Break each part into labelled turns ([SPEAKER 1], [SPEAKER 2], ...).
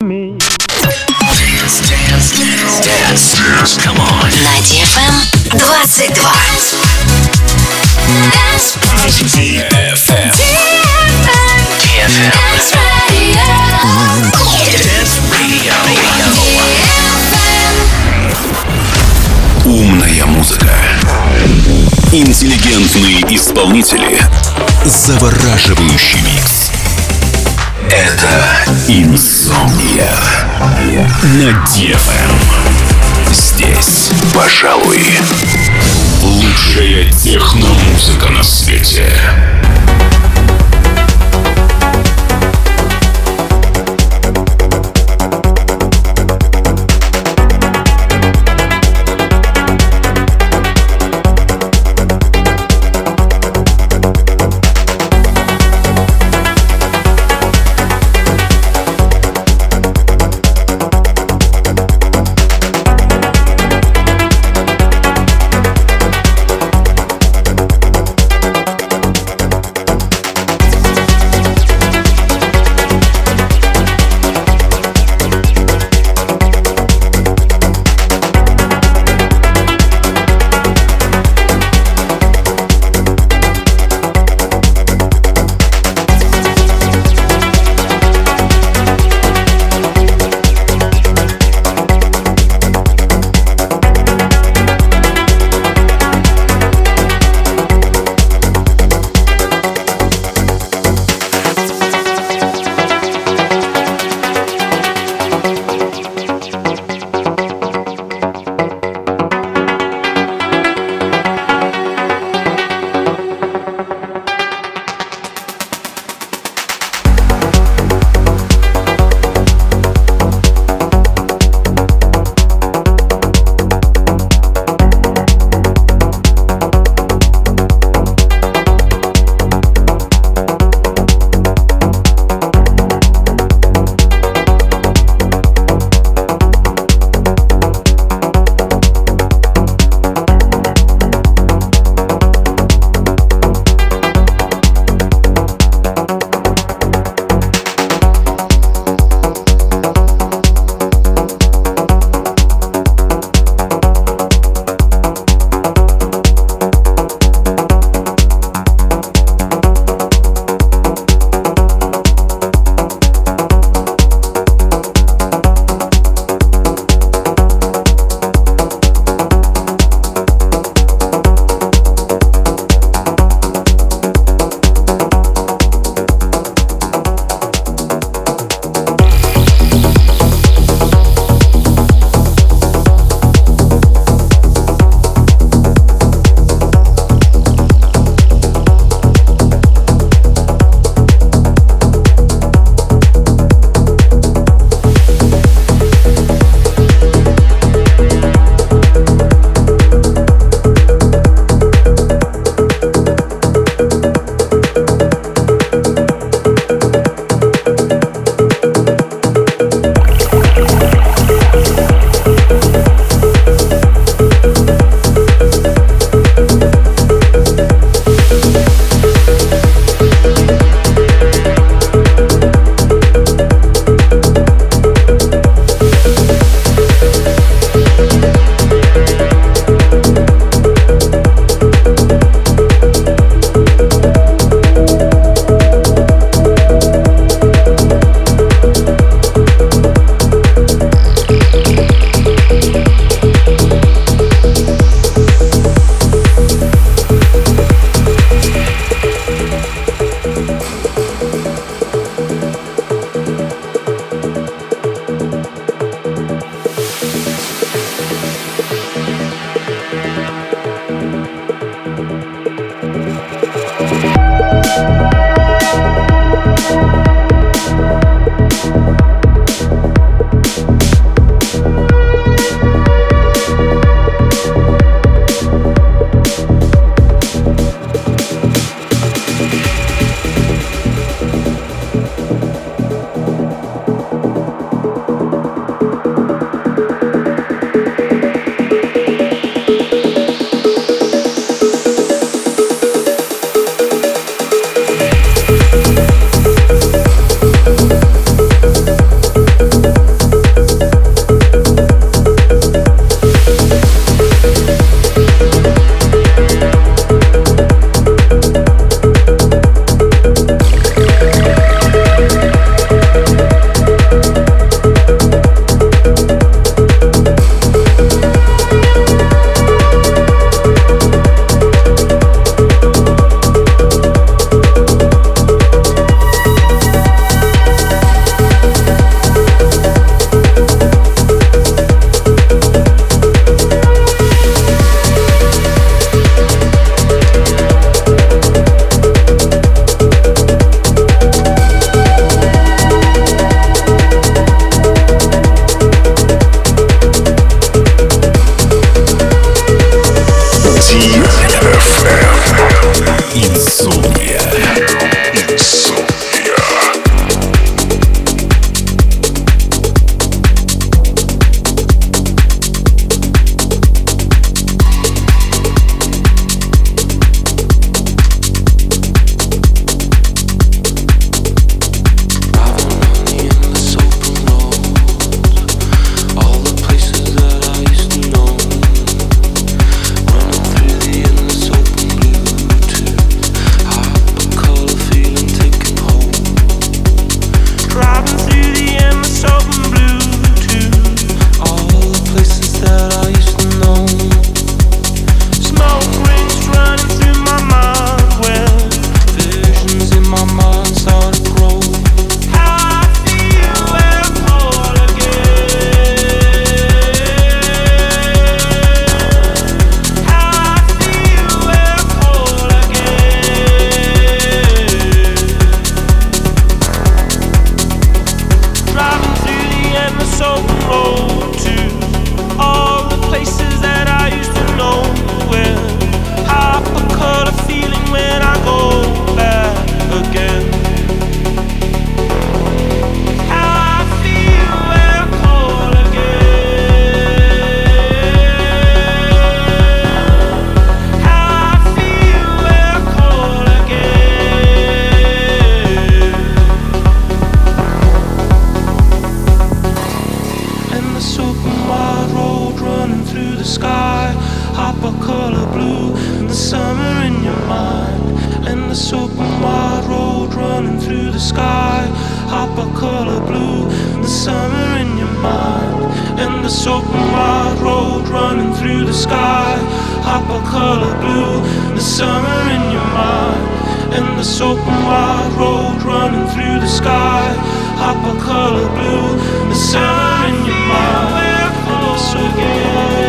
[SPEAKER 1] Me. Dance, dance, dance, dance, dance. Come on.
[SPEAKER 2] На DFM 22. Dance
[SPEAKER 1] DFM. DFM.
[SPEAKER 2] Dance Radio.
[SPEAKER 1] Dance Radio.
[SPEAKER 2] DFM.
[SPEAKER 3] Умная музыка. Интеллигентные исполнители. Завораживающий микс. Это Инсомния. На DFM. Здесь, пожалуй, лучшая техномузыка на свете.
[SPEAKER 4] Hopper color blue, the summer in your mind. Endless open wide road running through the sky. Hopper color blue, the summer in your mind. Endless open wide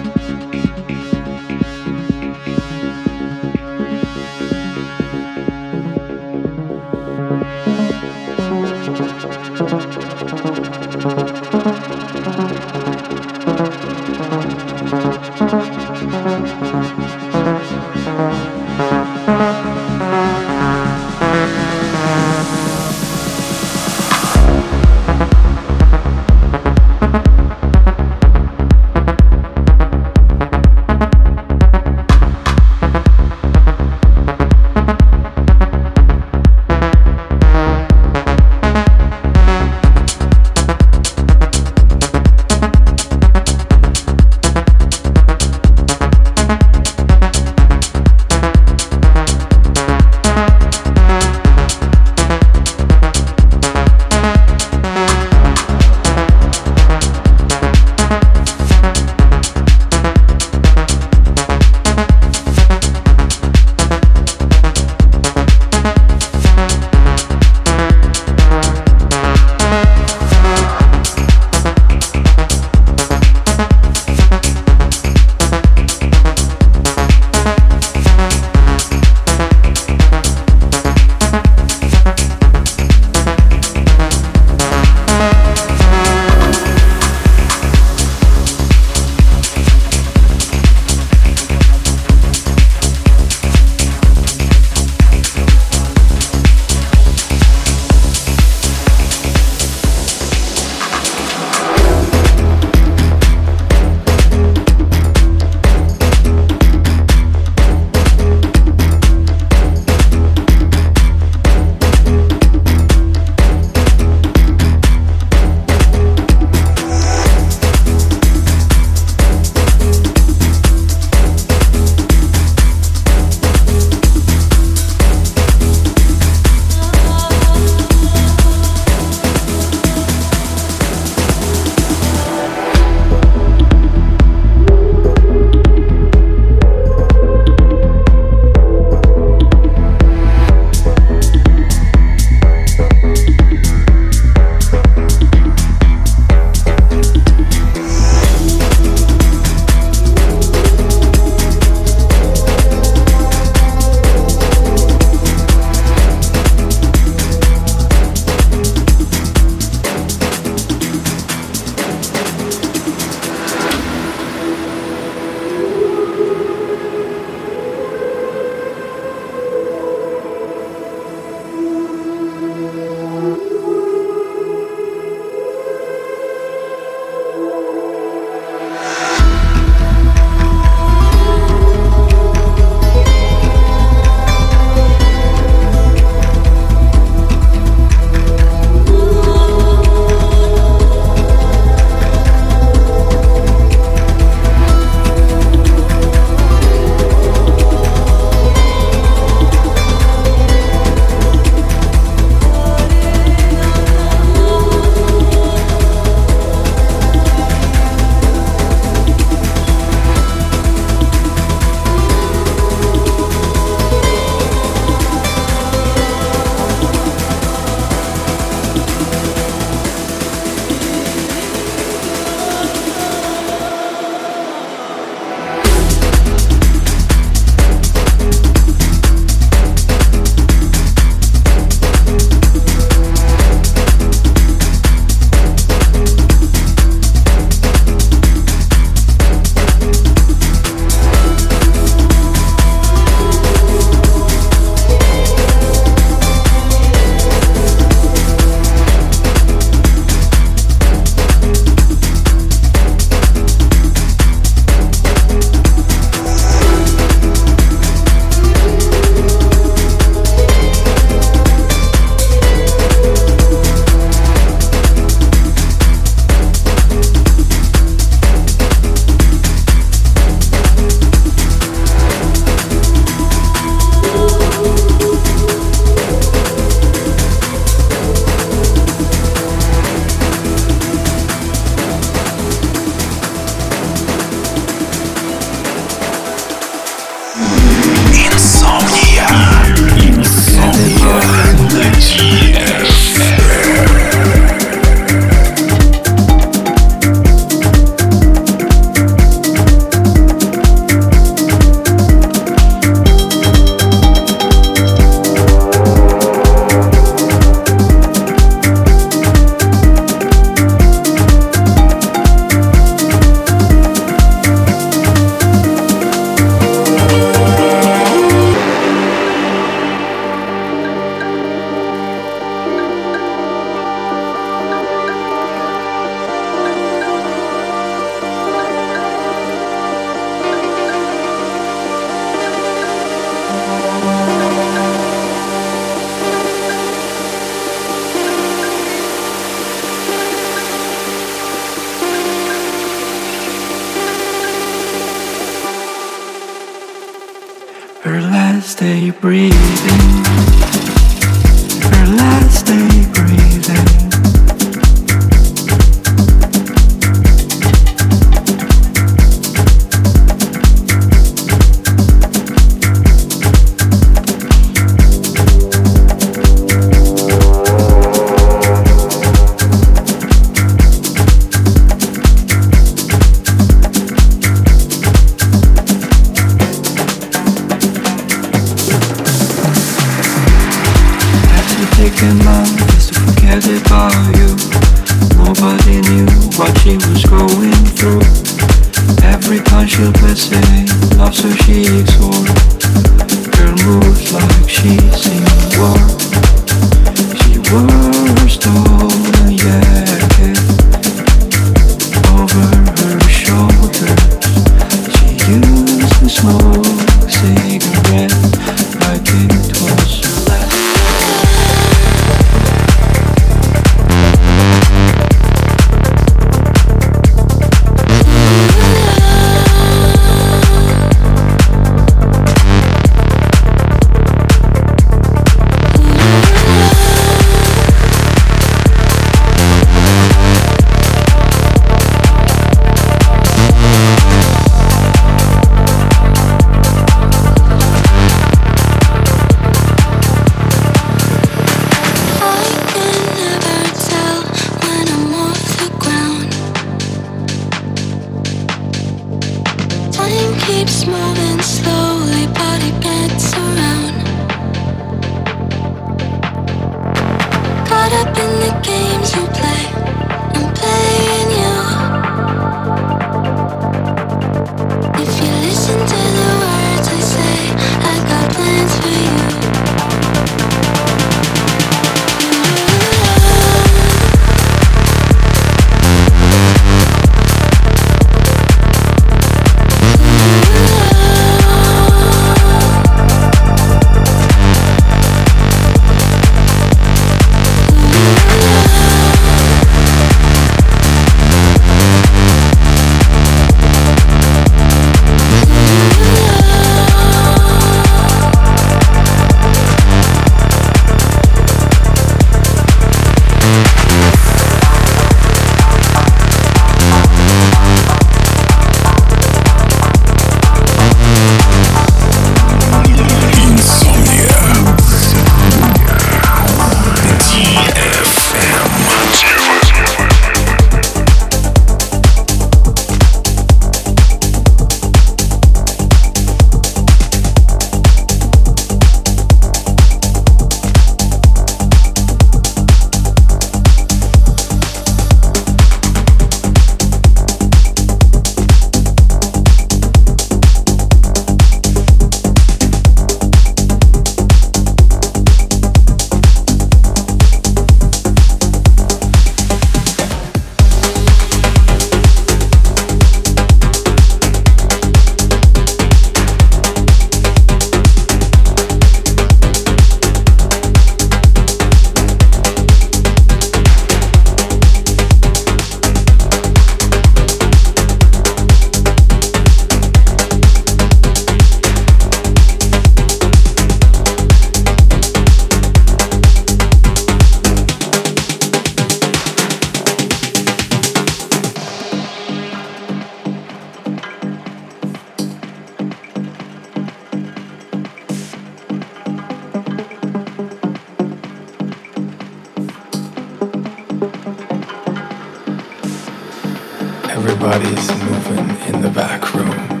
[SPEAKER 5] Everybody's moving in the back room.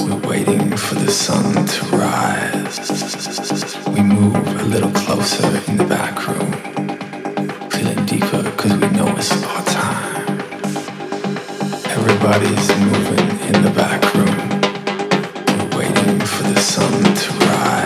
[SPEAKER 5] We're waiting for the sun to rise. We move a little closer in the back room. Feeling deeper because we know it's our time. Everybody's moving in the back room. We're waiting for the sun to rise.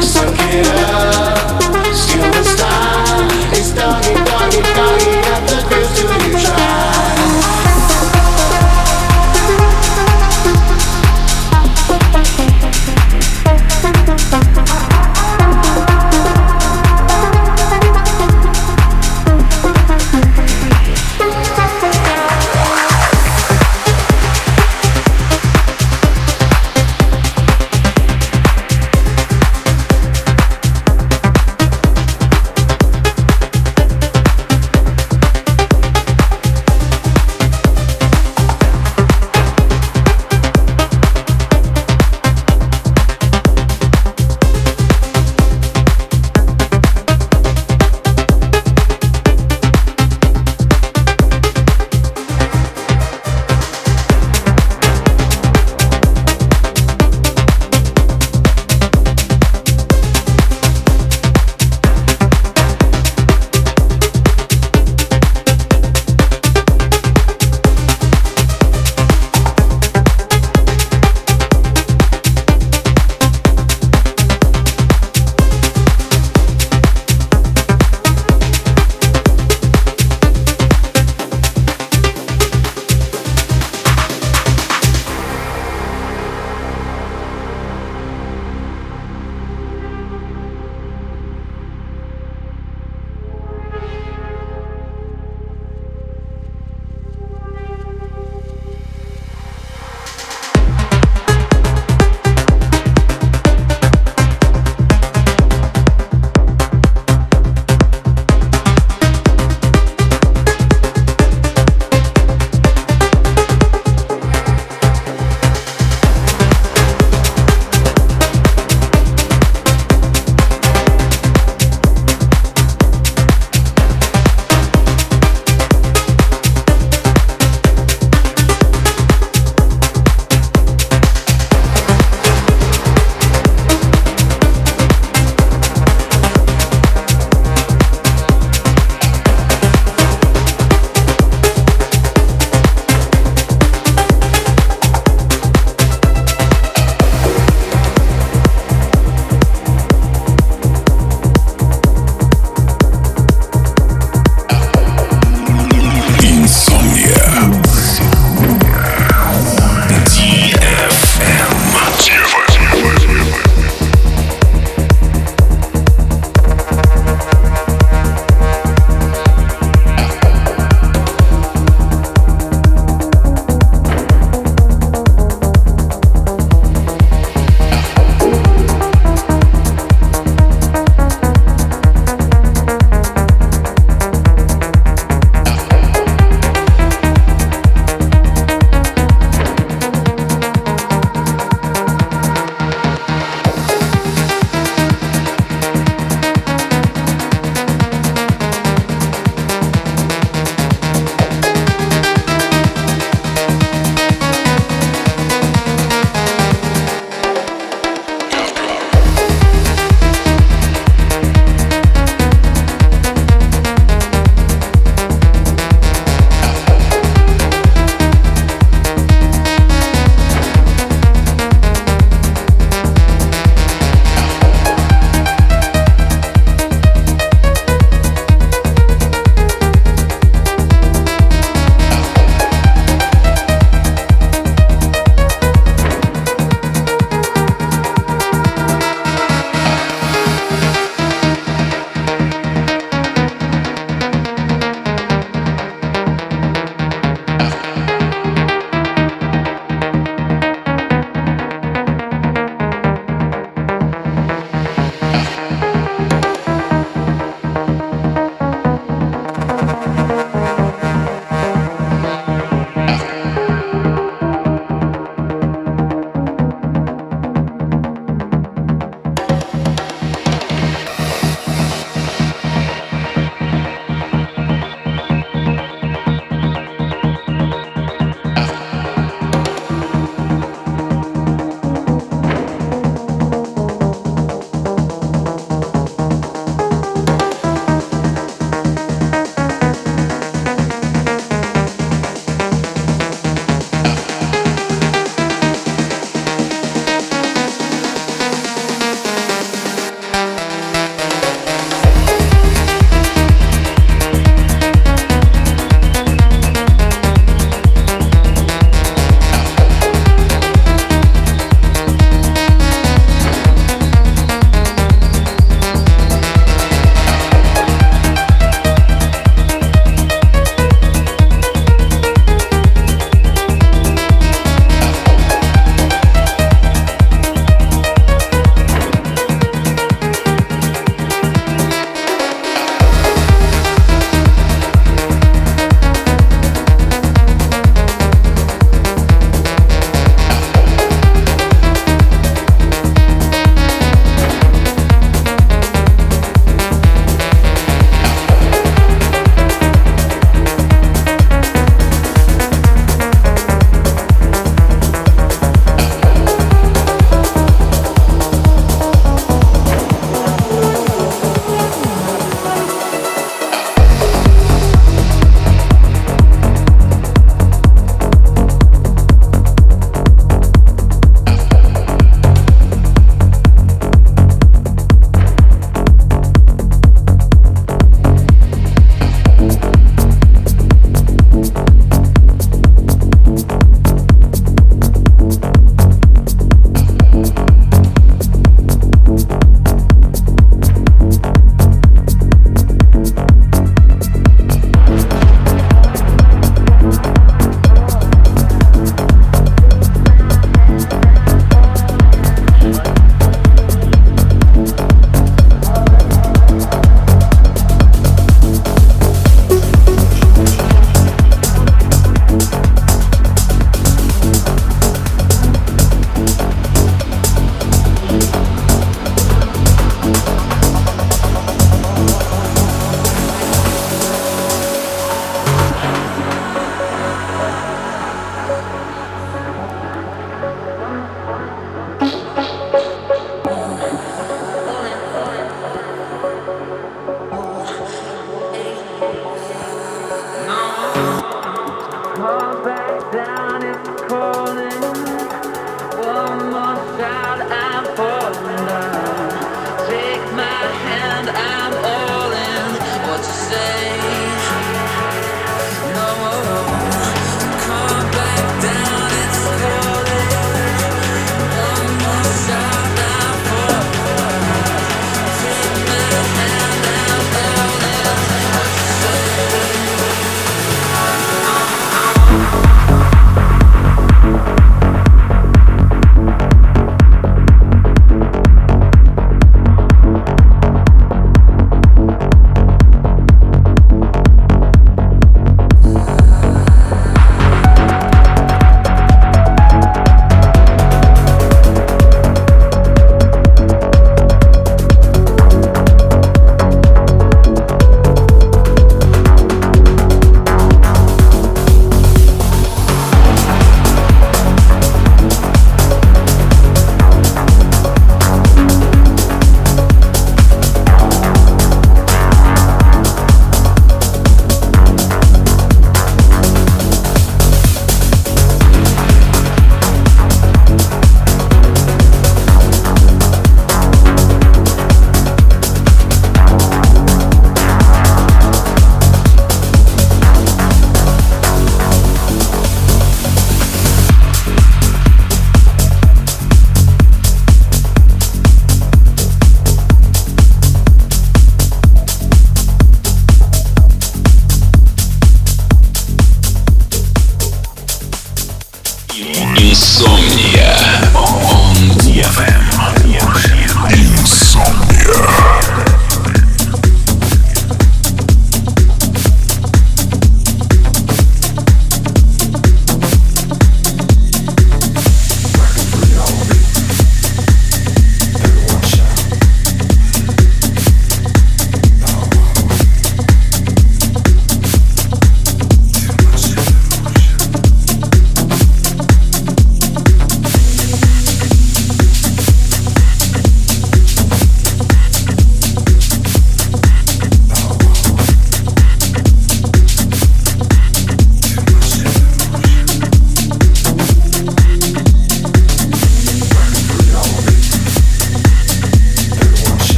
[SPEAKER 5] Suck it
[SPEAKER 3] up. down.